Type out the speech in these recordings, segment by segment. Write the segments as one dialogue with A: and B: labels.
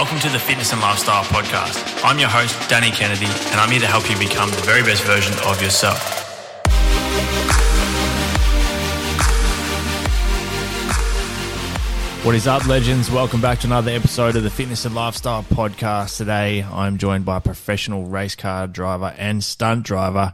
A: Welcome to the Fitness and Lifestyle Podcast. I'm your host, Danny Kennedy, and I'm here to help you become the very best version of yourself. What is up, legends? Welcome back to another episode of the Fitness and Lifestyle Podcast. Today, I'm joined by professional race car driver and stunt driver,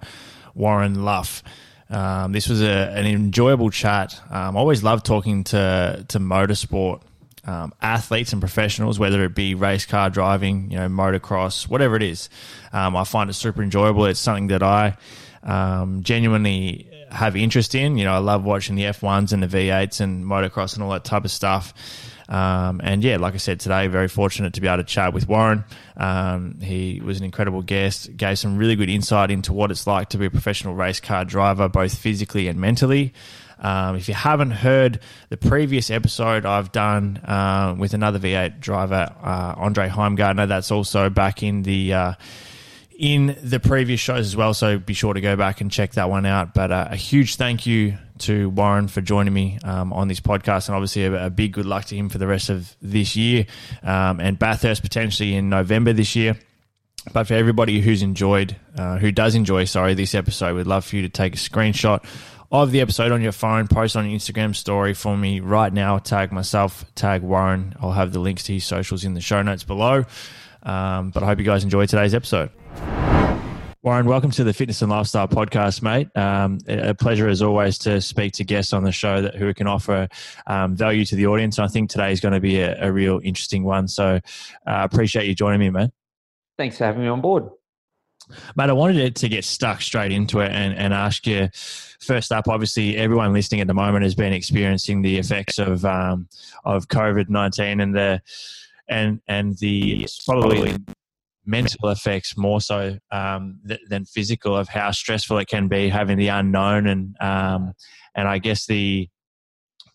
A: Warren Luff. Um, this was a, an enjoyable chat. Um, I always love talking to to motorsport um, athletes and professionals, whether it be race car driving, you know, motocross, whatever it is. Um, I find it super enjoyable. It's something that I um, genuinely have interest in. You know, I love watching the F1s and the V8s and motocross and all that type of stuff. Um, and yeah, like I said today, very fortunate to be able to chat with Warren. Um, he was an incredible guest, gave some really good insight into what it's like to be a professional race car driver, both physically and mentally. Um, if you haven't heard the previous episode I've done uh, with another V8 driver, uh, Andre Heimgartner, that's also back in the uh, in the previous shows as well. So be sure to go back and check that one out. But uh, a huge thank you to Warren for joining me um, on this podcast, and obviously a, a, big good luck to him for the rest of this year um, and Bathurst potentially in November this year. But for everybody who's enjoyed, uh, who does enjoy, sorry, this episode, we'd love for you to take a screenshot of the episode on your phone, post on your Instagram story for me right now. Tag myself, tag Warren. I'll have the links to his socials in the show notes below. Um, but I hope you guys enjoyed today's episode. Warren, welcome to the Fitness and Lifestyle Podcast, mate. Um, a pleasure as always to speak to guests on the show that who can offer um, value to the audience. And I think today is going to be a, a real interesting one. So, uh, appreciate you joining me, man.
B: Thanks for having me on board.
A: Mate, I wanted to get stuck straight into it and, and ask you first up. Obviously, everyone listening at the moment has been experiencing the effects of um, of COVID nineteen and the and and the probably mental effects more so um, th- than physical of how stressful it can be having the unknown and um, and I guess the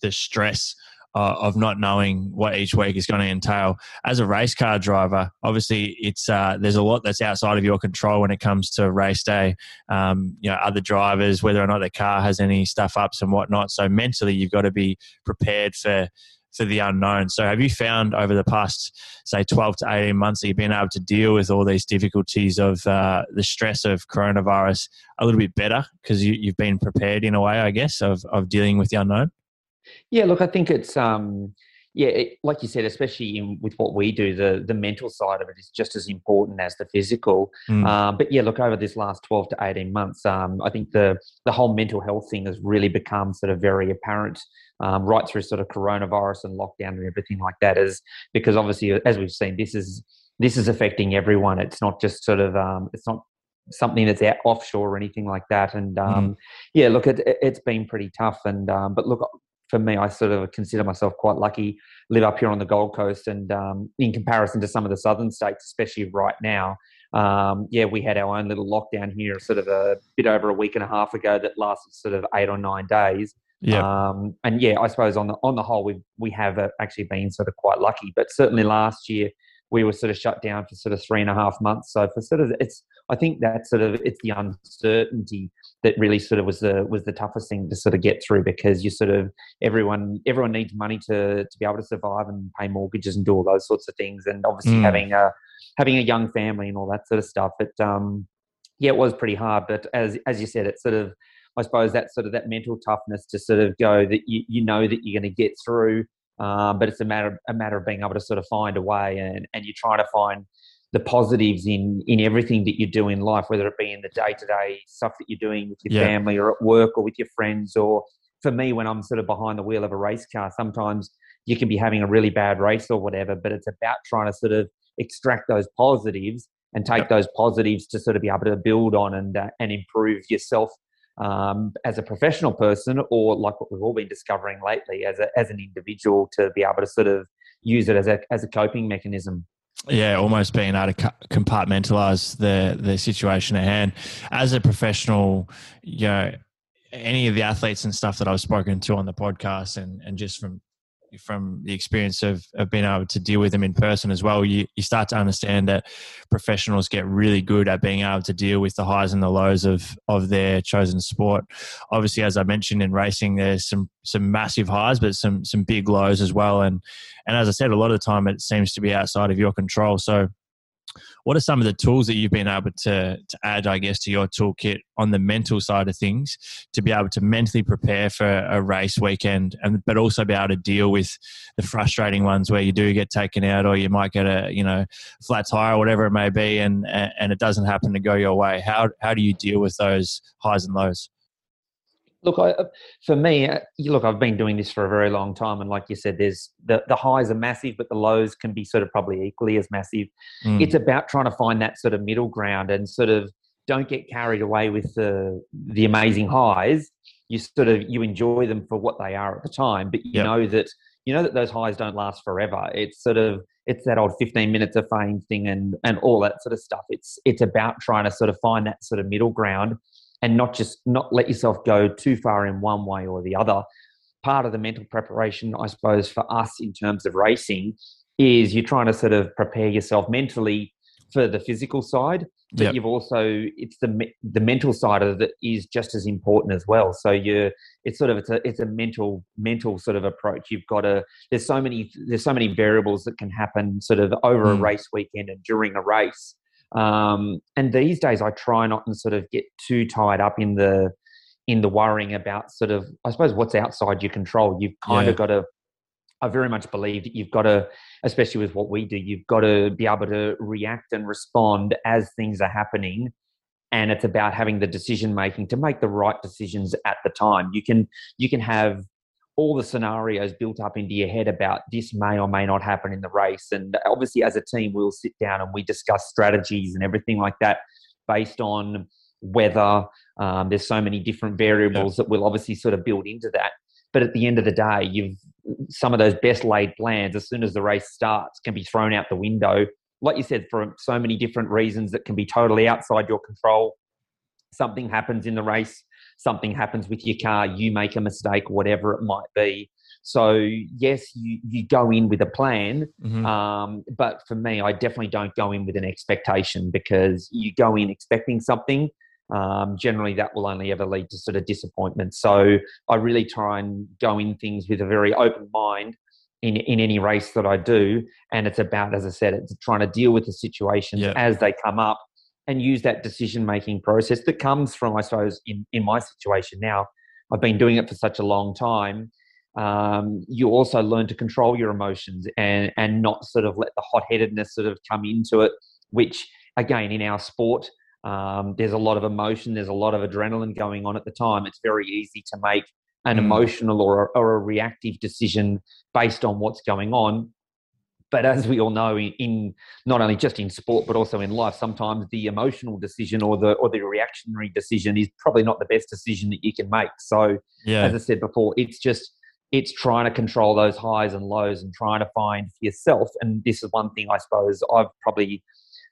A: the stress uh, of not knowing what each week is going to entail. As a race car driver, obviously it's uh, there's a lot that's outside of your control when it comes to race day. Um, you know, other drivers, whether or not their car has any stuff ups and whatnot. So mentally, you've got to be prepared for for the unknown. So, have you found over the past, say, 12 to 18 months that you've been able to deal with all these difficulties of uh, the stress of coronavirus a little bit better because you, have been prepared in a way, I guess, of, of dealing with the unknown?
B: Yeah, look, I think it's, um, yeah, it, like you said, especially in, with what we do, the the mental side of it is just as important as the physical. Mm. Um, but yeah, look, over this last twelve to eighteen months, um, I think the the whole mental health thing has really become sort of very apparent um, right through sort of coronavirus and lockdown and everything like that is because obviously as we've seen this is this is affecting everyone it's not just sort of um, it's not something that's out offshore or anything like that and um, mm. yeah look it, it's been pretty tough and um, but look for me i sort of consider myself quite lucky live up here on the gold coast and um, in comparison to some of the southern states especially right now um, yeah, we had our own little lockdown here, sort of a bit over a week and a half ago, that lasted sort of eight or nine days. Yeah. Um, and yeah, I suppose on the on the whole, we we have uh, actually been sort of quite lucky. But certainly last year, we were sort of shut down for sort of three and a half months. So for sort of it's I think that sort of it's the uncertainty that really sort of was the was the toughest thing to sort of get through because you sort of everyone everyone needs money to to be able to survive and pay mortgages and do all those sorts of things. And obviously mm. having a having a young family and all that sort of stuff. It um yeah, it was pretty hard. But as as you said, it sort of I suppose that sort of that mental toughness to sort of go that you, you know that you're going to get through, um, but it's a matter a matter of being able to sort of find a way, and and you're trying to find the positives in in everything that you do in life, whether it be in the day to day stuff that you're doing with your yeah. family or at work or with your friends, or for me when I'm sort of behind the wheel of a race car, sometimes you can be having a really bad race or whatever, but it's about trying to sort of extract those positives and take yep. those positives to sort of be able to build on and uh, and improve yourself um, as a professional person, or like what we've all been discovering lately as a, as an individual to be able to sort of use it as a as a coping mechanism.
A: Yeah, almost being able to compartmentalize the the situation at hand. As a professional, you know, any of the athletes and stuff that I've spoken to on the podcast, and and just from from the experience of, of being able to deal with them in person as well, you, you start to understand that professionals get really good at being able to deal with the highs and the lows of, of their chosen sport. Obviously, as I mentioned in racing, there's some, some massive highs, but some, some big lows as well. And, and as I said, a lot of the time it seems to be outside of your control. So what are some of the tools that you've been able to, to add, I guess, to your toolkit on the mental side of things to be able to mentally prepare for a race weekend, and but also be able to deal with the frustrating ones where you do get taken out, or you might get a you know flat tire or whatever it may be, and and it doesn't happen to go your way. How how do you deal with those highs and lows?
B: Look, I, uh, for me, uh, look, I've been doing this for a very long time, and like you said, there's the the highs are massive, but the lows can be sort of probably equally as massive. Mm. It's about trying to find that sort of middle ground and sort of don't get carried away with the the amazing highs. You sort of you enjoy them for what they are at the time, but you yep. know that you know that those highs don't last forever. It's sort of it's that old 15 minutes of fame thing and and all that sort of stuff. It's it's about trying to sort of find that sort of middle ground and not just not let yourself go too far in one way or the other. Part of the mental preparation, I suppose, for us in terms of racing is you're trying to sort of prepare yourself mentally for the physical side, but yep. you've also it's the the mental side of it is just as important as well. So you're it's sort of it's a it's a mental mental sort of approach. You've got to there's so many there's so many variables that can happen sort of over mm. a race weekend and during a race um, and these days, I try not to sort of get too tied up in the in the worrying about sort of I suppose what's outside your control. You've kind yeah. of got to. I very much believe that you've got to, especially with what we do, you've got to be able to react and respond as things are happening. And it's about having the decision making to make the right decisions at the time. You can you can have all the scenarios built up into your head about this may or may not happen in the race. And obviously, as a team, we'll sit down and we discuss strategies and everything like that based on weather. Um, there's so many different variables yeah. that will obviously sort of build into that. But at the end of the day, you've some of those best laid plans as soon as the race starts can be thrown out the window. Like you said, for so many different reasons that can be totally outside your control. Something happens in the race something happens with your car, you make a mistake, whatever it might be. So yes, you, you go in with a plan, mm-hmm. um, but for me, I definitely don't go in with an expectation because you go in expecting something. Um, generally, that will only ever lead to sort of disappointment. So I really try and go in things with a very open mind in in any race that I do, and it's about, as I said, it's trying to deal with the situations yep. as they come up and use that decision making process that comes from, I suppose, in, in my situation now, I've been doing it for such a long time. Um, you also learn to control your emotions and, and not sort of let the hot headedness sort of come into it, which, again, in our sport, um, there's a lot of emotion, there's a lot of adrenaline going on at the time. It's very easy to make an mm. emotional or, or a reactive decision based on what's going on but as we all know in, not only just in sport but also in life sometimes the emotional decision or the or the reactionary decision is probably not the best decision that you can make so yeah. as i said before it's just it's trying to control those highs and lows and trying to find for yourself and this is one thing i suppose i've probably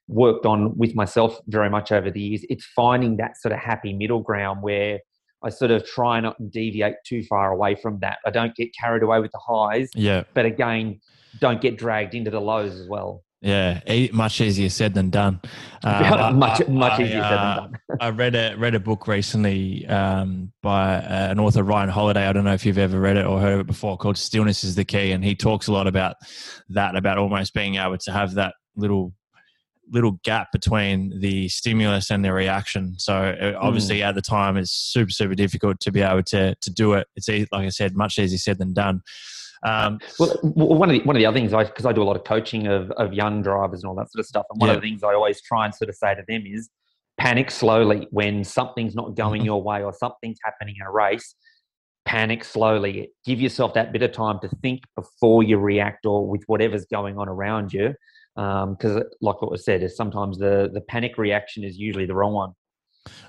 B: worked on with myself very much over the years it's finding that sort of happy middle ground where I sort of try not to deviate too far away from that. I don't get carried away with the highs.
A: Yeah.
B: But again, don't get dragged into the lows as well.
A: Yeah, much easier said than done.
B: Uh, much much easier I, said than uh, done.
A: I read a read a book recently um, by uh, an author, Ryan Holiday. I don't know if you've ever read it or heard of it before, called "Stillness is the Key," and he talks a lot about that, about almost being able to have that little little gap between the stimulus and the reaction. So uh, obviously, mm. at the time, it's super super difficult to be able to to do it. It's like I said, much easier said than done.
B: Um, well, one of the one of the other things I because I do a lot of coaching of of young drivers and all that sort of stuff, and one yeah. of the things I always try and sort of say to them is panic slowly when something's not going mm-hmm. your way or something's happening in a race. Panic slowly. Give yourself that bit of time to think before you react or with whatever's going on around you. Because, um, like what was said, is sometimes the the panic reaction is usually the wrong one.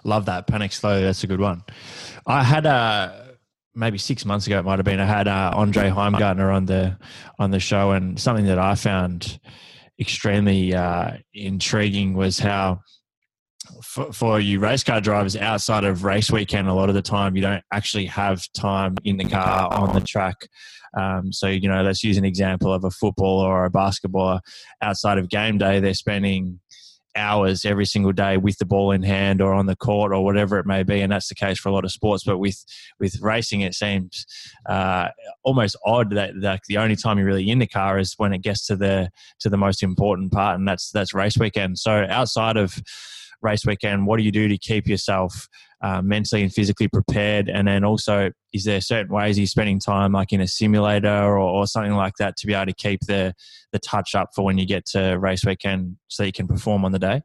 A: Love that panic slowly. That's a good one. I had a maybe six months ago it might have been. I had uh, Andre Heimgartner on the on the show, and something that I found extremely uh, intriguing was how for, for, you race car drivers outside of race weekend, a lot of the time you don't actually have time in the car on the track. Um, so, you know, let's use an example of a football or a basketballer outside of game day, they're spending hours every single day with the ball in hand or on the court or whatever it may be and that's the case for a lot of sports. But with with racing it seems uh, almost odd that like the only time you're really in the car is when it gets to the to the most important part and that's that's race weekend. So outside of race weekend what do you do to keep yourself uh, mentally and physically prepared? And then also, is there certain ways you're spending time, like in a simulator or, or something like that, to be able to keep the the touch up for when you get to race weekend, so you can perform on the day?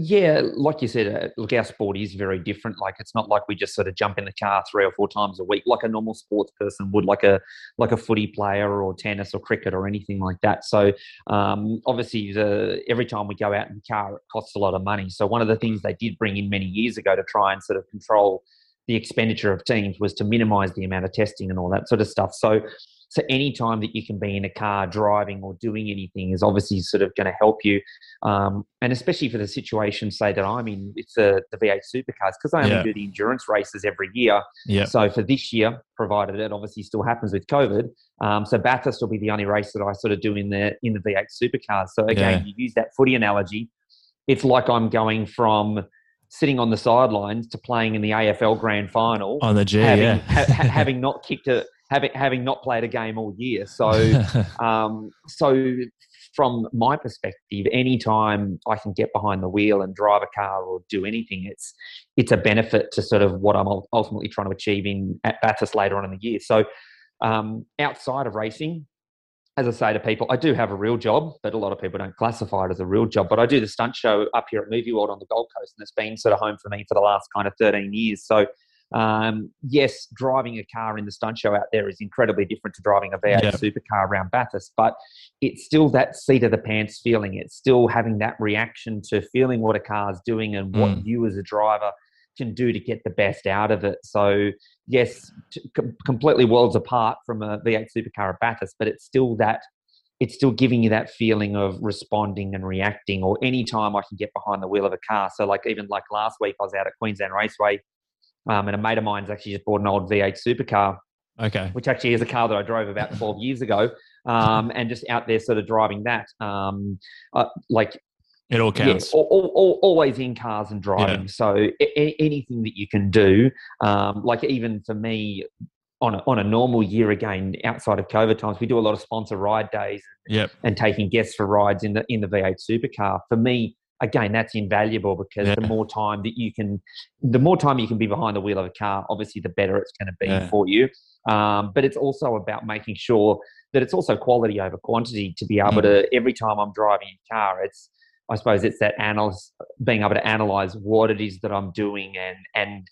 B: Yeah, like you said, uh, look, our sport is very different. Like it's not like we just sort of jump in the car three or four times a week, like a normal sports person would, like a like a footy player or tennis or cricket or anything like that. So um, obviously, the, every time we go out in the car, it costs a lot of money. So one of the things they did bring in many years ago to try and sort of control the expenditure of teams was to minimise the amount of testing and all that sort of stuff. So so any time that you can be in a car driving or doing anything is obviously sort of going to help you. Um, and especially for the situation, say that I'm in, it's the, the V8 supercars because I only yeah. do the endurance races every year.
A: Yeah.
B: So for this year, provided it obviously still happens with COVID, um, so Bathurst will be the only race that I sort of do in the in the V8 supercars. So again, yeah. you use that footy analogy. It's like I'm going from sitting on the sidelines to playing in the AFL Grand Final
A: on the G,
B: having,
A: yeah.
B: ha- having not kicked a having having not played a game all year. So, um, so from my perspective, anytime I can get behind the wheel and drive a car or do anything, it's it's a benefit to sort of what I'm ultimately trying to achieve in at Bathurst later on in the year. So, um, outside of racing, as I say to people, I do have a real job, but a lot of people don't classify it as a real job. But I do the stunt show up here at Movie World on the Gold Coast, and it's been sort of home for me for the last kind of 13 years. So um, yes, driving a car in the stunt show out there is incredibly different to driving a V8 supercar around Bathurst, but it's still that seat of the pants feeling. It's still having that reaction to feeling what a car is doing and what mm. you as a driver can do to get the best out of it. So, yes, t- completely worlds apart from a V8 supercar at Bathurst, but it's still that it's still giving you that feeling of responding and reacting or any time I can get behind the wheel of a car. So like even like last week I was out at Queensland Raceway um, and a mate of mine's actually just bought an old V8 supercar.
A: Okay.
B: Which actually is a car that I drove about 12 years ago. Um, and just out there sort of driving that. Um, uh, like,
A: it all counts.
B: Yeah, all, all, always in cars and driving. Yeah. So a- anything that you can do, um, like even for me, on a, on a normal year again, outside of COVID times, we do a lot of sponsor ride days
A: yep.
B: and taking guests for rides in the in the V8 supercar. For me, again, that's invaluable because yeah. the more time that you can, the more time you can be behind the wheel of a car, obviously, the better it's going to be yeah. for you. Um, but it's also about making sure that it's also quality over quantity to be able mm. to, every time I'm driving a car, it's, I suppose it's that analysis, being able to analyze what it is that I'm doing and, and,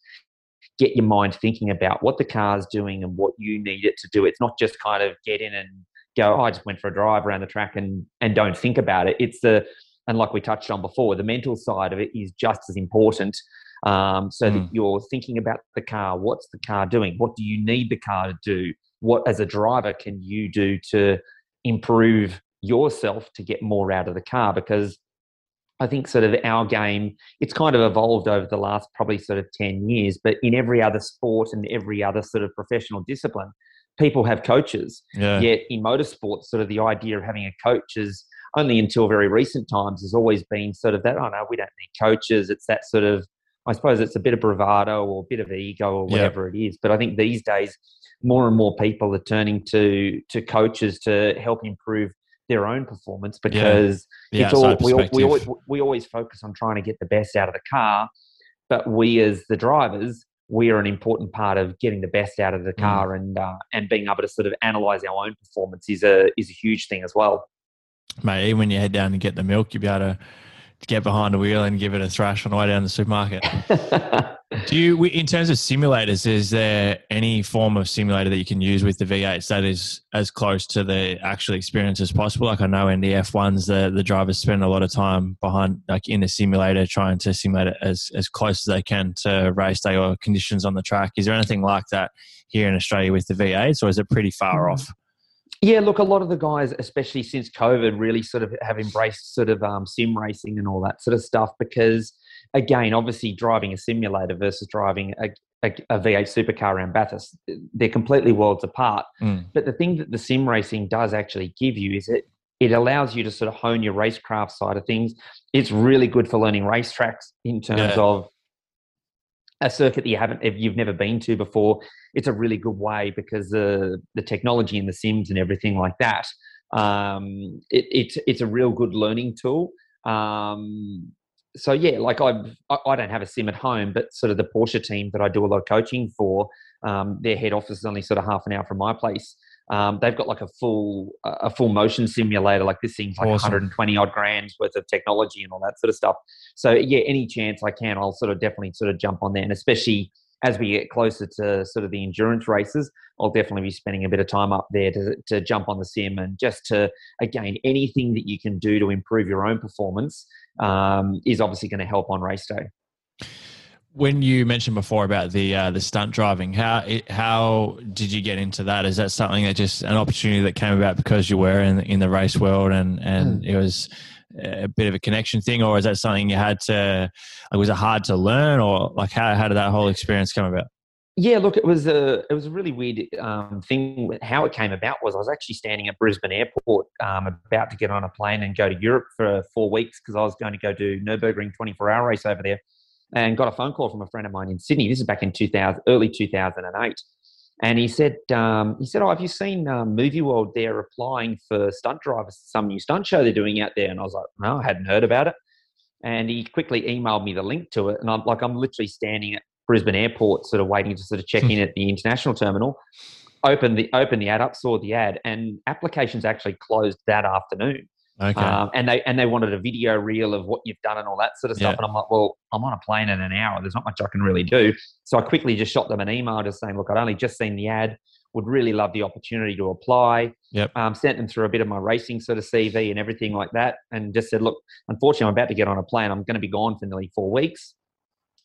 B: get your mind thinking about what the car's doing and what you need it to do. It's not just kind of get in and go, oh, I just went for a drive around the track and and don't think about it. It's the and like we touched on before, the mental side of it is just as important. Um, so mm. that you're thinking about the car. What's the car doing? What do you need the car to do? What, as a driver, can you do to improve yourself to get more out of the car? Because I think sort of our game, it's kind of evolved over the last probably sort of 10 years, but in every other sport and every other sort of professional discipline, people have coaches.
A: Yeah.
B: Yet in motorsports, sort of the idea of having a coach is only until very recent times has always been sort of that, oh no, we don't need coaches. It's that sort of, I suppose it's a bit of bravado or a bit of ego or whatever it is. But I think these days, more and more people are turning to to coaches to help improve their own performance because yeah. Yeah, it's all we, we, always, we always focus on trying to get the best out of the car, but we as the drivers we are an important part of getting the best out of the mm. car mm. and uh, and being able to sort of analyze our own performance is a is a huge thing as well
A: mate, even when you head down and get the milk, you'll be able to get behind the wheel and give it a thrash on the way down the supermarket. Do you, in terms of simulators, is there any form of simulator that you can use with the V8s that is as close to the actual experience as possible? Like I know in the F1s, the, the drivers spend a lot of time behind, like in the simulator, trying to simulate it as, as close as they can to race day or conditions on the track. Is there anything like that here in Australia with the V8s, or is it pretty far mm. off?
B: Yeah, look, a lot of the guys, especially since COVID, really sort of have embraced sort of um, sim racing and all that sort of stuff because, again, obviously driving a simulator versus driving a, a, a V8 supercar around Bathurst, they're completely worlds apart. Mm. But the thing that the sim racing does actually give you is it it allows you to sort of hone your racecraft side of things. It's really good for learning racetracks in terms yeah. of a circuit that you haven't if you've never been to before it's a really good way because the the technology in the sims and everything like that um, it, it's it's a real good learning tool. Um, so yeah like I've, i i don't have a sim at home but sort of the porsche team that i do a lot of coaching for um, their head office is only sort of half an hour from my place um, they've got like a full a full motion simulator. Like this thing's like awesome. 120 odd grand worth of technology and all that sort of stuff. So yeah, any chance I can, I'll sort of definitely sort of jump on there, and especially as we get closer to sort of the endurance races, I'll definitely be spending a bit of time up there to, to jump on the sim and just to, again, anything that you can do to improve your own performance um, is obviously going to help on race day
A: when you mentioned before about the uh, the stunt driving, how it, how did you get into that? Is that something that just an opportunity that came about because you were in in the race world and and mm. it was a bit of a connection thing, or is that something you had to? Like, was it hard to learn, or like how how did that whole experience come about?
B: Yeah, look, it was a it was a really weird um, thing. How it came about was I was actually standing at Brisbane Airport, um, about to get on a plane and go to Europe for four weeks because I was going to go do Nurburgring 24 hour race over there and got a phone call from a friend of mine in Sydney. This is back in 2000, early 2008. And he said, um, he said, oh, have you seen um, Movie World? They're applying for stunt drivers, some new stunt show they're doing out there. And I was like, no, I hadn't heard about it. And he quickly emailed me the link to it. And I'm like, I'm literally standing at Brisbane Airport, sort of waiting to sort of check in at the international terminal. Opened the opened the ad up, saw the ad, and applications actually closed that afternoon. Okay. Um, and they and they wanted a video reel of what you've done and all that sort of stuff. Yeah. And I'm like, well, I'm on a plane in an hour. There's not much I can really do. So I quickly just shot them an email just saying, look, I'd only just seen the ad. Would really love the opportunity to apply.
A: Yep.
B: Um, sent them through a bit of my racing sort of CV and everything like that, and just said, look, unfortunately, I'm about to get on a plane. I'm going to be gone for nearly four weeks.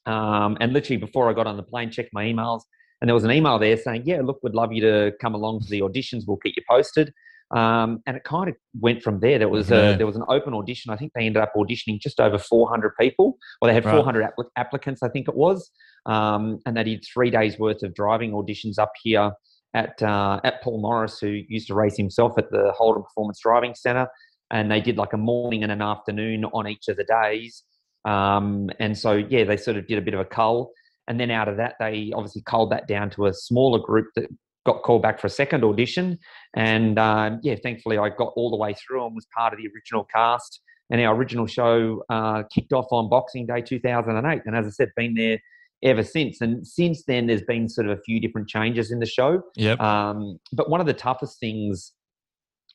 B: Um, and literally before I got on the plane, checked my emails, and there was an email there saying, yeah, look, we'd love you to come along to the auditions. We'll keep you posted. Um, and it kind of went from there. There was a, there was an open audition. I think they ended up auditioning just over 400 people, or they had right. 400 applic- applicants, I think it was. Um, and they did three days worth of driving auditions up here at uh, at Paul Morris, who used to race himself at the Holden Performance Driving Centre. And they did like a morning and an afternoon on each of the days. Um, and so, yeah, they sort of did a bit of a cull. And then out of that, they obviously culled that down to a smaller group that got called back for a second audition. And um, yeah, thankfully I got all the way through and was part of the original cast. And our original show uh, kicked off on Boxing Day 2008. And as I said, been there ever since. And since then, there's been sort of a few different changes in the show.
A: Yep.
B: Um, but one of the toughest things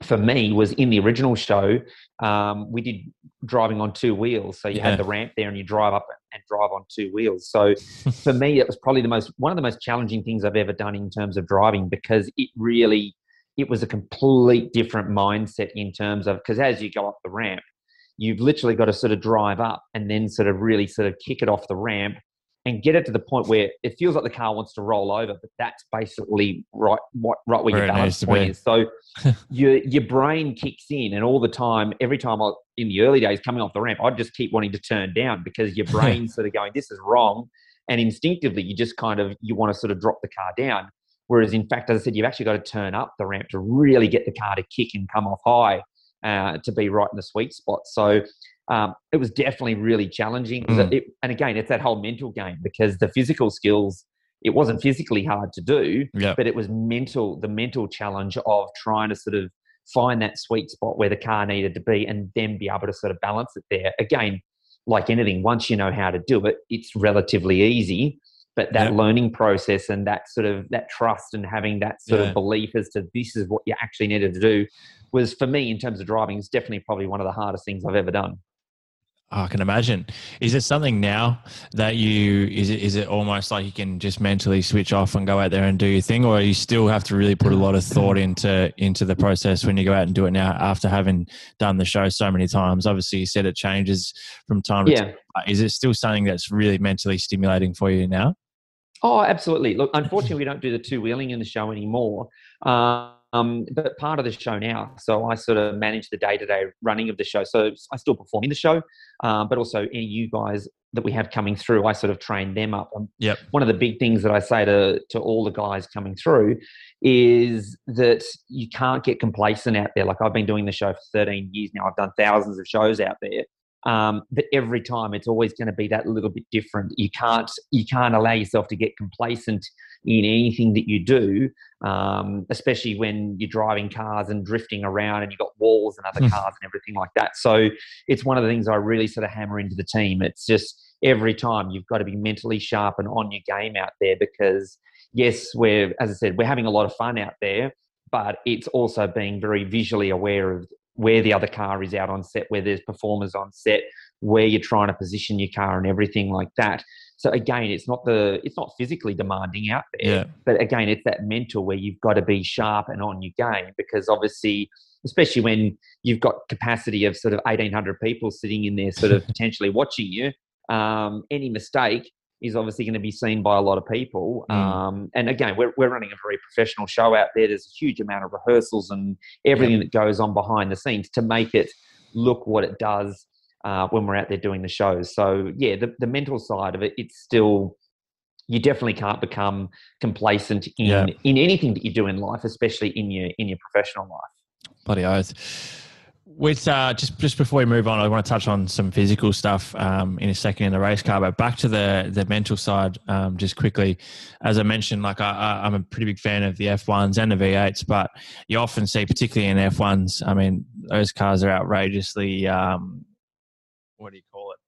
B: for me was in the original show, um, we did driving on two wheels. So you yeah. had the ramp there and you drive up and drive on two wheels. So for me, it was probably the most, one of the most challenging things I've ever done in terms of driving because it really, it was a complete different mindset in terms of, because as you go up the ramp, you've literally got to sort of drive up and then sort of really sort of kick it off the ramp and get it to the point where it feels like the car wants to roll over, but that's basically right, what, right where, where your balance point is. So your your brain kicks in, and all the time, every time I in the early days coming off the ramp, I'd just keep wanting to turn down because your brain's sort of going, "This is wrong," and instinctively you just kind of you want to sort of drop the car down. Whereas in fact, as I said, you've actually got to turn up the ramp to really get the car to kick and come off high uh, to be right in the sweet spot. So um, it was definitely really challenging. Mm. It, and again, it's that whole mental game because the physical skills, it wasn't physically hard to do,
A: yep.
B: but it was mental, the mental challenge of trying to sort of find that sweet spot where the car needed to be and then be able to sort of balance it there. Again, like anything, once you know how to do it, it's relatively easy. But that yep. learning process and that sort of that trust and having that sort yeah. of belief as to this is what you actually needed to do was for me in terms of driving is definitely probably one of the hardest things I've ever done.
A: I can imagine. Is it something now that you is it is it almost like you can just mentally switch off and go out there and do your thing, or you still have to really put a lot of thought into into the process when you go out and do it now after having done the show so many times? Obviously, you said it changes from time to yeah. time. Is it still something that's really mentally stimulating for you now?
B: Oh, absolutely. Look, unfortunately, we don't do the two wheeling in the show anymore. Um, Um, but part of the show now, so I sort of manage the day to day running of the show. So I still perform in the show, um, but also any you guys that we have coming through, I sort of train them up. Um,
A: yep.
B: One of the big things that I say to to all the guys coming through is that you can't get complacent out there. Like I've been doing the show for 13 years now. I've done thousands of shows out there. Um, but every time it's always going to be that little bit different. You can't you can't allow yourself to get complacent in anything that you do, um, especially when you're driving cars and drifting around and you've got walls and other hmm. cars and everything like that. So it's one of the things I really sort of hammer into the team. It's just every time you've got to be mentally sharp and on your game out there because yes, we're as I said, we're having a lot of fun out there, but it's also being very visually aware of where the other car is out on set, where there's performers on set, where you're trying to position your car and everything like that. So again, it's not the it's not physically demanding out there,
A: yeah.
B: but again, it's that mental where you've got to be sharp and on your game because obviously, especially when you've got capacity of sort of 1800 people sitting in there, sort of potentially watching you, um, any mistake is obviously going to be seen by a lot of people. Mm. Um, and again, we're, we're running a very professional show out there. There's a huge amount of rehearsals and everything yep. that goes on behind the scenes to make it look what it does uh, when we're out there doing the shows. So yeah, the, the mental side of it, it's still you definitely can't become complacent in yeah. in anything that you do in life, especially in your in your professional life.
A: Bloody oath. With uh, just just before we move on, I want to touch on some physical stuff um, in a second in the race car. But back to the the mental side, um, just quickly. As I mentioned, like I, I'm a pretty big fan of the F1s and the V8s, but you often see, particularly in F1s, I mean, those cars are outrageously. Um, what do you call it?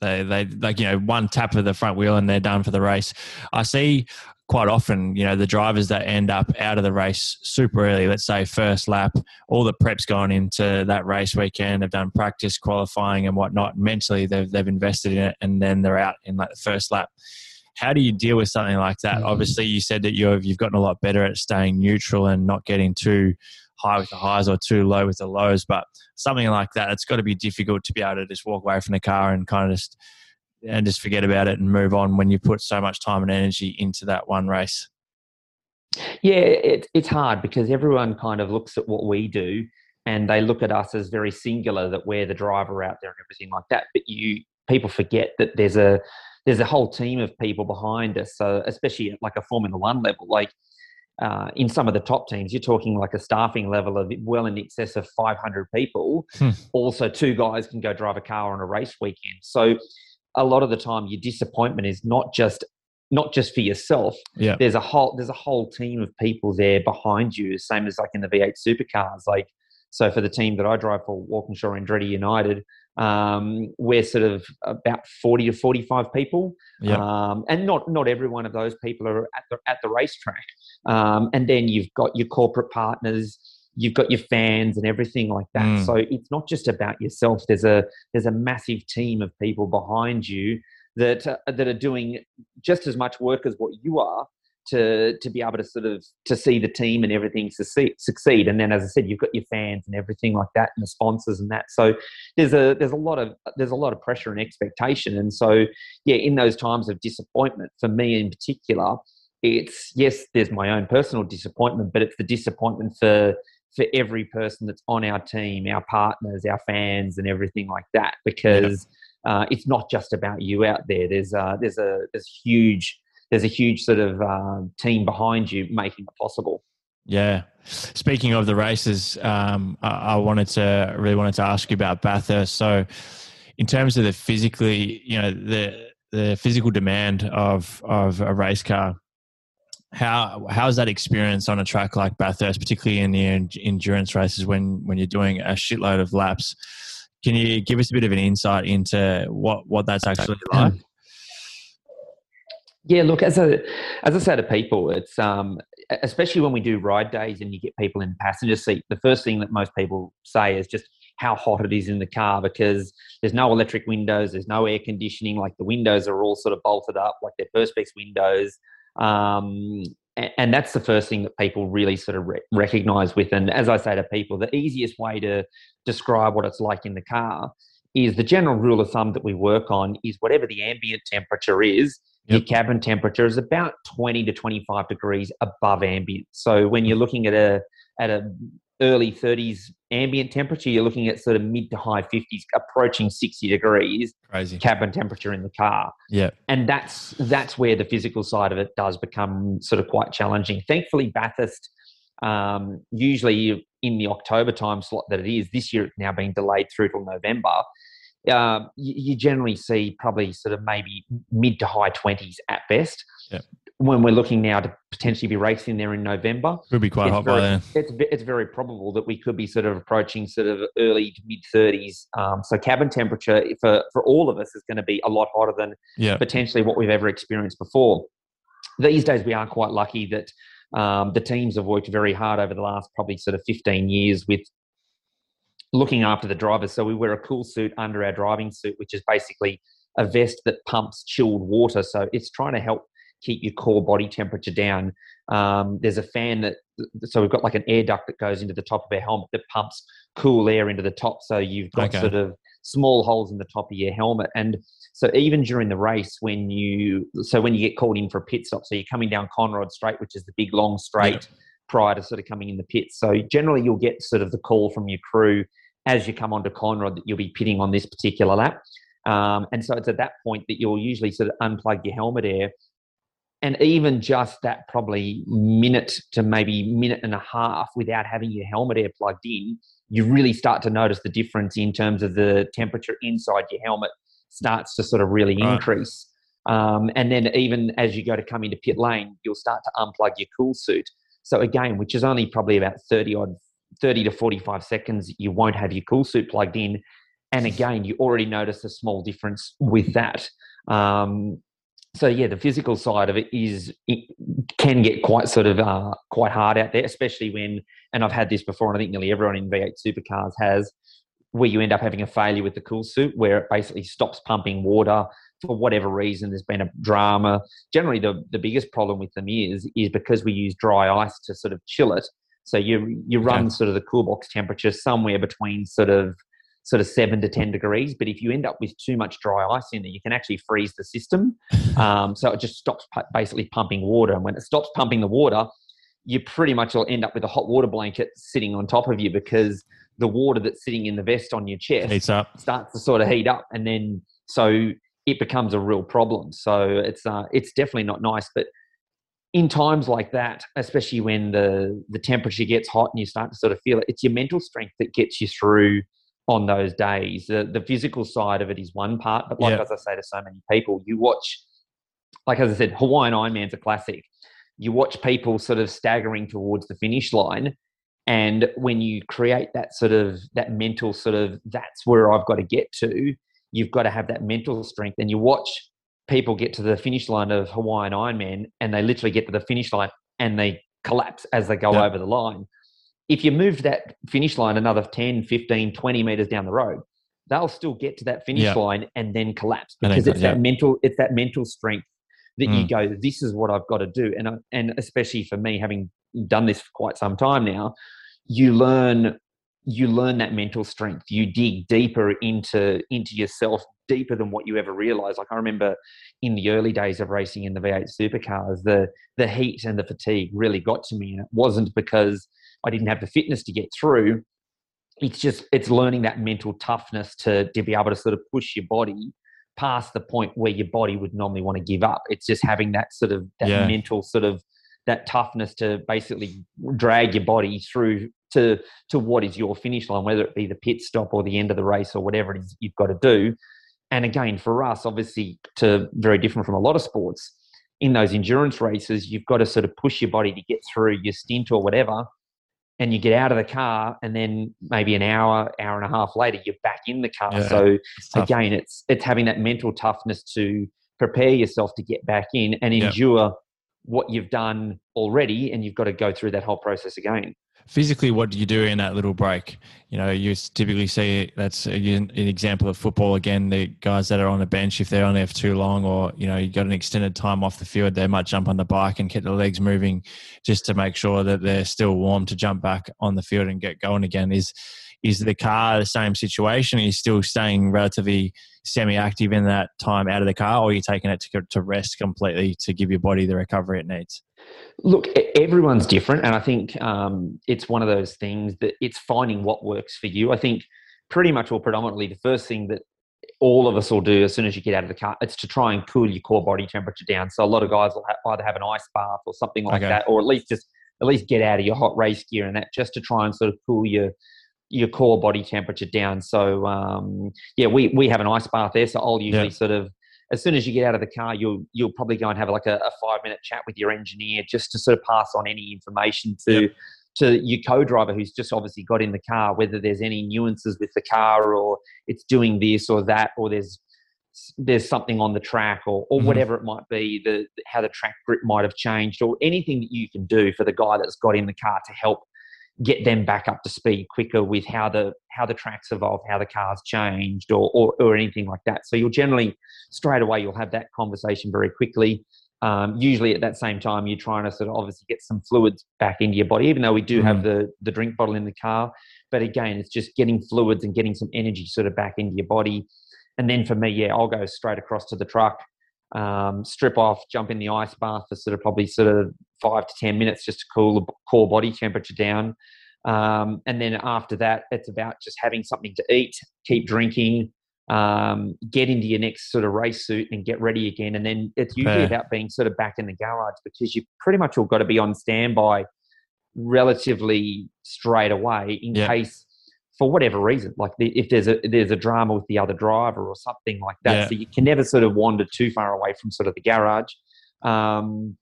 A: They they like you know one tap of the front wheel and they're done for the race. I see quite often, you know, the drivers that end up out of the race super early, let's say first lap, all the preps gone into that race weekend, they've done practice, qualifying, and whatnot. Mentally, they've, they've invested in it, and then they're out in like the first lap. How do you deal with something like that? Mm-hmm. Obviously, you said that you've you've gotten a lot better at staying neutral and not getting too high with the highs or too low with the lows. But something like that, it's got to be difficult to be able to just walk away from the car and kind of just and just forget about it and move on when you put so much time and energy into that one race?
B: Yeah, it, it's hard because everyone kind of looks at what we do and they look at us as very singular that we're the driver out there and everything like that. But you people forget that there's a there's a whole team of people behind us. So especially at like a Formula One level, like uh, in some of the top teams, you're talking like a staffing level of well in excess of 500 people. Hmm. Also, two guys can go drive a car on a race weekend. So a lot of the time your disappointment is not just not just for yourself.
A: Yeah.
B: There's a whole there's a whole team of people there behind you, same as like in the V8 supercars. Like so for the team that I drive for Walkinshaw Andretti United, um, we're sort of about 40 to 45 people.
A: Yep.
B: Um, and not not every one of those people are at the at the racetrack. Um, and then you've got your corporate partners, you've got your fans and everything like that. Mm. So it's not just about yourself. There's a there's a massive team of people behind you that uh, that are doing just as much work as what you are to to be able to sort of to see the team and everything succeed, succeed. And then, as I said, you've got your fans and everything like that, and the sponsors and that. So there's a there's a lot of there's a lot of pressure and expectation. And so yeah, in those times of disappointment, for me in particular, it's yes, there's my own personal disappointment, but it's the disappointment for for every person that's on our team, our partners, our fans, and everything like that. Because uh, it's not just about you out there. There's uh, there's a there's huge there's a huge sort of uh, team behind you making it possible.
A: Yeah. Speaking of the races, um, I, I, wanted to really wanted to ask you about Bathurst. So, in terms of the physically, you know, the the physical demand of of a race car, how how's that experience on a track like Bathurst, particularly in the endurance races when when you're doing a shitload of laps? Can you give us a bit of an insight into what what that's actually like?
B: Yeah, look, as a as I say to people, it's um, especially when we do ride days and you get people in passenger seat. The first thing that most people say is just how hot it is in the car because there's no electric windows, there's no air conditioning. Like the windows are all sort of bolted up, like they're perspex windows. Um, and that's the first thing that people really sort of re- recognize with. And as I say to people, the easiest way to describe what it's like in the car is the general rule of thumb that we work on is whatever the ambient temperature is, yep. your cabin temperature is about 20 to 25 degrees above ambient. So when you're looking at a, at a early 30s ambient temperature, you're looking at sort of mid to high 50s, approaching 60 degrees.
A: Crazy
B: cabin temperature in the car.
A: Yeah,
B: and that's that's where the physical side of it does become sort of quite challenging. Thankfully, Bathurst um, usually in the October time slot that it is this year, it's now being delayed through till November. Uh, you, you, generally see probably sort of maybe mid to high 20s at best.
A: Yep
B: when we're looking now to potentially be racing there in November.
A: Could be quite hot
B: very,
A: by then.
B: It's, it's very probable that we could be sort of approaching sort of early to mid 30s. Um, so cabin temperature for, for all of us is going to be a lot hotter than
A: yeah.
B: potentially what we've ever experienced before. These days, we are quite lucky that um, the teams have worked very hard over the last probably sort of 15 years with looking after the drivers. So we wear a cool suit under our driving suit, which is basically a vest that pumps chilled water. So it's trying to help keep your core body temperature down. Um, there's a fan that, so we've got like an air duct that goes into the top of our helmet that pumps cool air into the top. So you've got okay. sort of small holes in the top of your helmet. And so even during the race, when you, so when you get called in for a pit stop, so you're coming down Conrod Straight, which is the big long straight yeah. Prior to sort of coming in the pit. So generally you'll get sort of the call from your crew as you come onto Conrod that you'll be pitting on this particular lap. Um, and so it's at that point that you'll usually sort of unplug your helmet air and even just that probably minute to maybe minute and a half without having your helmet air plugged in, you really start to notice the difference in terms of the temperature inside your helmet starts to sort of really right. increase. Um, and then even as you go to come into pit lane, you'll start to unplug your cool suit. So again, which is only probably about 30 odd, 30 to 45 seconds, you won't have your cool suit plugged in. And again, you already notice a small difference with that. Um, so yeah, the physical side of it is it can get quite sort of uh, quite hard out there, especially when and I've had this before, and I think nearly everyone in V8 supercars has, where you end up having a failure with the cool suit, where it basically stops pumping water for whatever reason. There's been a drama. Generally, the the biggest problem with them is is because we use dry ice to sort of chill it. So you you run okay. sort of the cool box temperature somewhere between sort of sort of seven to 10 degrees. But if you end up with too much dry ice in there, you can actually freeze the system. Um, so it just stops basically pumping water. And when it stops pumping the water, you pretty much will end up with a hot water blanket sitting on top of you because the water that's sitting in the vest on your chest
A: Heats up.
B: starts to sort of heat up. And then so it becomes a real problem. So it's, uh, it's definitely not nice. But in times like that, especially when the the temperature gets hot and you start to sort of feel it, it's your mental strength that gets you through on those days. The, the physical side of it is one part, but like yeah. as I say to so many people, you watch, like as I said, Hawaiian Ironman's a classic. You watch people sort of staggering towards the finish line, and when you create that sort of that mental sort of that's where I've got to get to, you've got to have that mental strength. And you watch people get to the finish line of Hawaiian Ironman, and they literally get to the finish line and they collapse as they go yep. over the line if you move that finish line another 10, 15, 20 meters down the road, they'll still get to that finish yeah. line and then collapse because it's that, mental it's that mental strength that mm. you go this is what I've got to do and and especially for me having done this for quite some time now you learn you learn that mental strength you dig deeper into into yourself deeper than what you ever realize like I remember in the early days of racing in the V8 supercars the the heat and the fatigue really got to me and it wasn't because I didn't have the fitness to get through. It's just it's learning that mental toughness to to be able to sort of push your body past the point where your body would normally want to give up. It's just having that sort of that yeah. mental sort of that toughness to basically drag your body through to to what is your finish line, whether it be the pit stop or the end of the race or whatever it is you've got to do. And again, for us, obviously, to very different from a lot of sports, in those endurance races, you've got to sort of push your body to get through your stint or whatever and you get out of the car and then maybe an hour hour and a half later you're back in the car yeah, so it's again it's it's having that mental toughness to prepare yourself to get back in and endure yeah. what you've done already and you've got to go through that whole process again
A: physically what do you do in that little break? You know you typically see that's an example of football again. The guys that are on the bench if they're on there for too long or you know you've got an extended time off the field they might jump on the bike and get the legs moving just to make sure that they're still warm to jump back on the field and get going again. Is is the car the same situation? Are you still staying relatively semi-active in that time out of the car, or you're you taking it to, to rest completely to give your body the recovery it needs?
B: Look, everyone's different, and I think um, it's one of those things that it's finding what works for you. I think pretty much or predominantly the first thing that all of us will do as soon as you get out of the car, it's to try and cool your core body temperature down. So a lot of guys will have, either have an ice bath or something like okay. that, or at least just at least get out of your hot race gear and that just to try and sort of cool your your core body temperature down. So um, yeah, we we have an ice bath there. So I'll usually yeah. sort of as soon as you get out of the car, you'll you'll probably go and have like a, a five minute chat with your engineer just to sort of pass on any information to. Yeah. To your co-driver who's just obviously got in the car, whether there's any nuances with the car or it's doing this or that, or there's there's something on the track or, or mm-hmm. whatever it might be, the how the track grip might have changed, or anything that you can do for the guy that's got in the car to help get them back up to speed quicker with how the how the tracks evolved, how the cars changed, or, or, or anything like that. So you'll generally straight away you'll have that conversation very quickly. Um, usually at that same time you're trying to sort of obviously get some fluids back into your body, even though we do mm-hmm. have the the drink bottle in the car. But again, it's just getting fluids and getting some energy sort of back into your body. And then for me, yeah, I'll go straight across to the truck, um, strip off, jump in the ice bath for sort of probably sort of five to 10 minutes just to cool the core body temperature down. Um, and then after that, it's about just having something to eat, keep drinking, um, get into your next sort of race suit and get ready again. And then it's usually Fair. about being sort of back in the garage because you pretty much all got to be on standby relatively straight away in yeah. case for whatever reason, like the, if there's a there's a drama with the other driver or something like that, yeah. so you can never sort of wander too far away from sort of the garage. Um,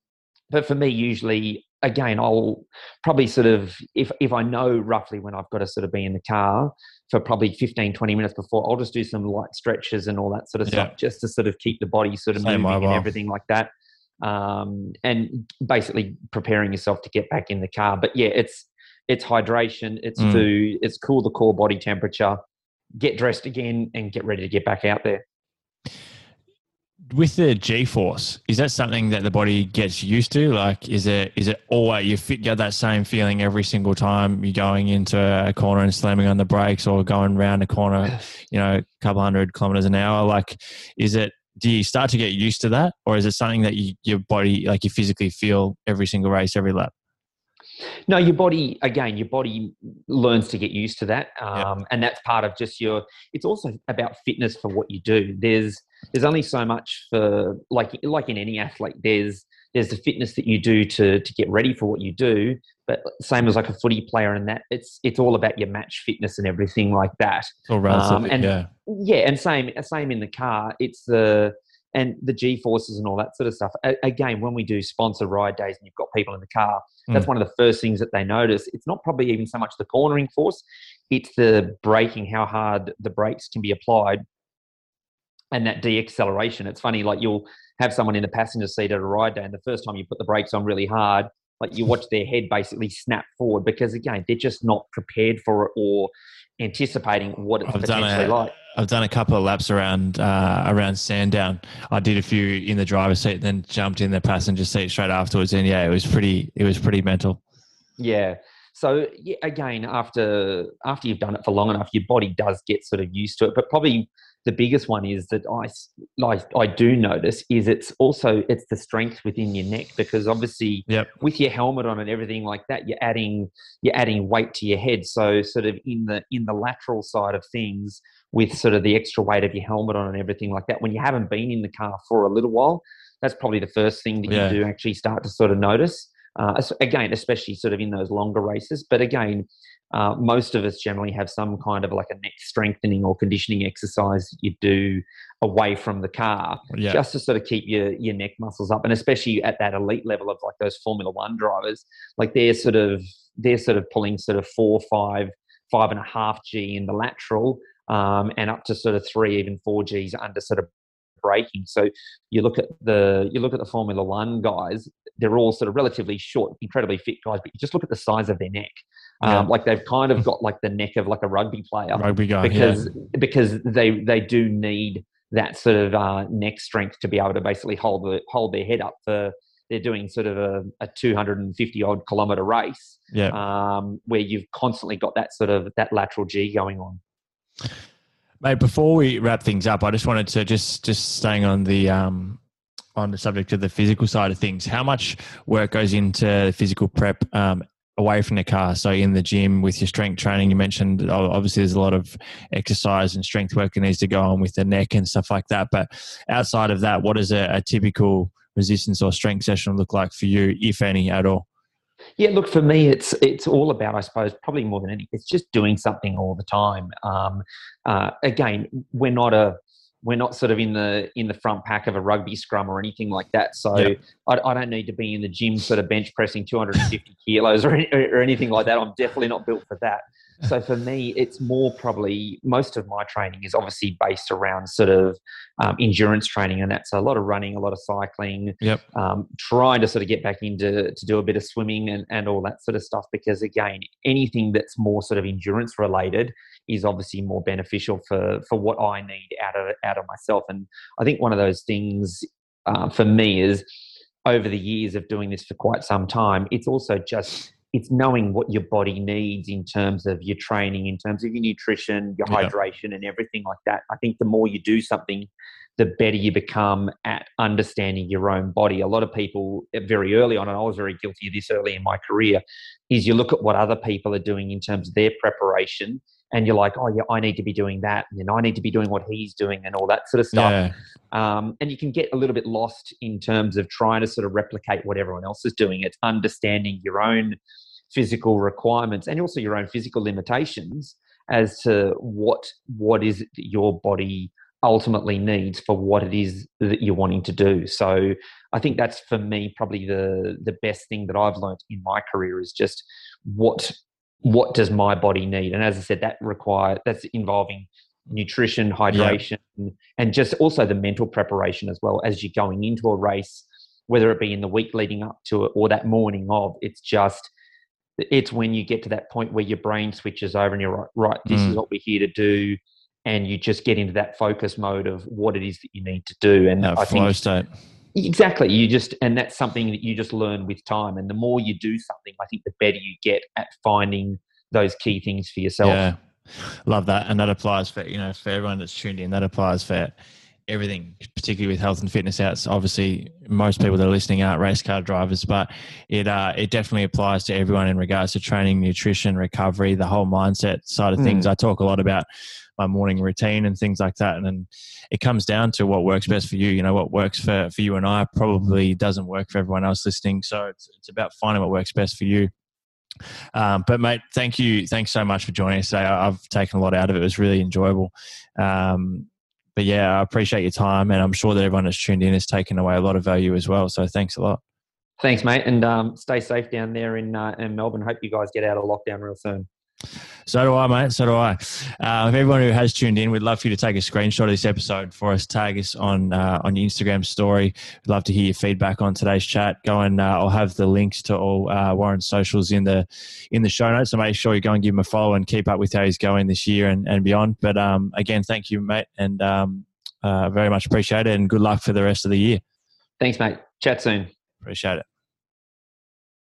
B: but for me, usually, again, I'll probably sort of if if I know roughly when I've got to sort of be in the car for probably 15, 20 minutes before, I'll just do some light stretches and all that sort of yeah. stuff, just to sort of keep the body sort of Same moving and everything like that. Um, and basically preparing yourself to get back in the car. But yeah, it's it's hydration, it's mm. food, it's cool the core body temperature, get dressed again and get ready to get back out there.
A: With the G force, is that something that the body gets used to? Like, is it is it always you fit get that same feeling every single time you're going into a corner and slamming on the brakes or going around a corner, you know, a couple hundred kilometers an hour? Like, is it do you start to get used to that, or is it something that you, your body like you physically feel every single race, every lap?
B: No, your body again. Your body learns to get used to that, um, and that's part of just your. It's also about fitness for what you do. There's there's only so much for like like in any athlete. There's there's the fitness that you do to to get ready for what you do, but same as like a footy player and that it's it's all about your match fitness and everything like that.
A: All um, and yeah,
B: yeah, and same same in the car. It's the and the G forces and all that sort of stuff. A- again, when we do sponsor ride days and you've got people in the car, that's mm. one of the first things that they notice. It's not probably even so much the cornering force, it's the braking, how hard the brakes can be applied, and that deacceleration. It's funny, like you'll have someone in the passenger seat at a ride day, and the first time you put the brakes on really hard, like you watch their head basically snap forward because again, they're just not prepared for it or anticipating what it's I've potentially like.
A: I've done a couple of laps around uh, around Sandown. I did a few in the driver's seat, then jumped in the passenger seat straight afterwards, and yeah, it was pretty. It was pretty mental.
B: Yeah. So yeah, again, after after you've done it for long enough, your body does get sort of used to it. But probably the biggest one is that I, like I do notice is it's also it's the strength within your neck because obviously
A: yep.
B: with your helmet on and everything like that you're adding you're adding weight to your head so sort of in the in the lateral side of things with sort of the extra weight of your helmet on and everything like that when you haven't been in the car for a little while that's probably the first thing that yeah. you do actually start to sort of notice uh, again especially sort of in those longer races but again uh, most of us generally have some kind of like a neck strengthening or conditioning exercise that you do away from the car yeah. just to sort of keep your, your neck muscles up and especially at that elite level of like those formula one drivers like they're sort of they're sort of pulling sort of four five five and a half g in the lateral um, and up to sort of three even four g's under sort of braking so you look at the you look at the formula one guys they're all sort of relatively short incredibly fit guys but you just look at the size of their neck yeah. Um, like they've kind of got like the neck of like a rugby player,
A: rugby guy,
B: because yeah. because they they do need that sort of uh, neck strength to be able to basically hold the, hold their head up for they're doing sort of a, a 250 odd kilometer race,
A: yeah,
B: um, where you've constantly got that sort of that lateral G going on.
A: Mate, before we wrap things up, I just wanted to just just staying on the um, on the subject of the physical side of things. How much work goes into physical prep um, away from the car? So in the gym with your strength training, you mentioned obviously there's a lot of exercise and strength work that needs to go on with the neck and stuff like that. But outside of that, what does a, a typical resistance or strength session look like for you, if any, at all?
B: Yeah, look for me, it's it's all about, I suppose, probably more than anything, it's just doing something all the time. Um, uh, again, we're not a we're not sort of in the in the front pack of a rugby scrum or anything like that. So yep. I, I, don't need to be in the gym sort of bench pressing 250 kilos or, or anything like that. I'm definitely not built for that. So for me, it's more probably most of my training is obviously based around sort of um, endurance training, and that's a lot of running, a lot of cycling.
A: Yep.
B: Um, trying to sort of get back into to do a bit of swimming and, and all that sort of stuff because again, anything that's more sort of endurance related is obviously more beneficial for for what I need out of out of myself. And I think one of those things uh, for me is over the years of doing this for quite some time, it's also just it's knowing what your body needs in terms of your training, in terms of your nutrition, your yeah. hydration, and everything like that. I think the more you do something, the better you become at understanding your own body. A lot of people eh, very early on, and I was very guilty of this early in my career, is you look at what other people are doing in terms of their preparation and you're like, oh yeah, I need to be doing that, and I need to be doing what he's doing, and all that sort of stuff. Yeah. Um, and you can get a little bit lost in terms of trying to sort of replicate what everyone else is doing. It's understanding your own physical requirements and also your own physical limitations as to what what is your body ultimately needs for what it is that you're wanting to do. So I think that's for me probably the the best thing that I've learned in my career is just what what does my body need? And as I said, that require that's involving nutrition, hydration, yeah. and just also the mental preparation as well as you're going into a race, whether it be in the week leading up to it or that morning of. It's just it's when you get to that point where your brain switches over and you're right, right this mm. is what we're here to do and you just get into that focus mode of what it is that you need to do and
A: that
B: I
A: flow think, state
B: Exactly. You just, and that's something that you just learn with time. And the more you do something, I think the better you get at finding those key things for yourself.
A: Yeah. Love that. And that applies for, you know, for everyone that's tuned in, that applies for everything, particularly with health and fitness outs. Obviously, most people that are listening aren't race car drivers, but it uh, it definitely applies to everyone in regards to training, nutrition, recovery, the whole mindset side of things. Mm. I talk a lot about my morning routine and things like that. And then it comes down to what works best for you. You know, what works for, for you and I probably doesn't work for everyone else listening. So it's, it's about finding what works best for you. Um, but mate, thank you. Thanks so much for joining us today. I've taken a lot out of it. It was really enjoyable. Um, but yeah, I appreciate your time, and I'm sure that everyone that's tuned in has taken away a lot of value as well. So thanks a lot.
B: Thanks, mate, and um, stay safe down there in uh, in Melbourne. Hope you guys get out of lockdown real soon.
A: So do I, mate. So do I. Uh, if everyone who has tuned in, we'd love for you to take a screenshot of this episode for us. Tag us on uh, on your Instagram story. We'd love to hear your feedback on today's chat. Go and uh, I'll have the links to all uh, Warren's socials in the in the show notes. So make sure you go and give him a follow and keep up with how he's going this year and, and beyond. But um, again, thank you, mate, and um, uh, very much appreciate it. And good luck for the rest of the year.
B: Thanks, mate. Chat soon.
A: Appreciate it.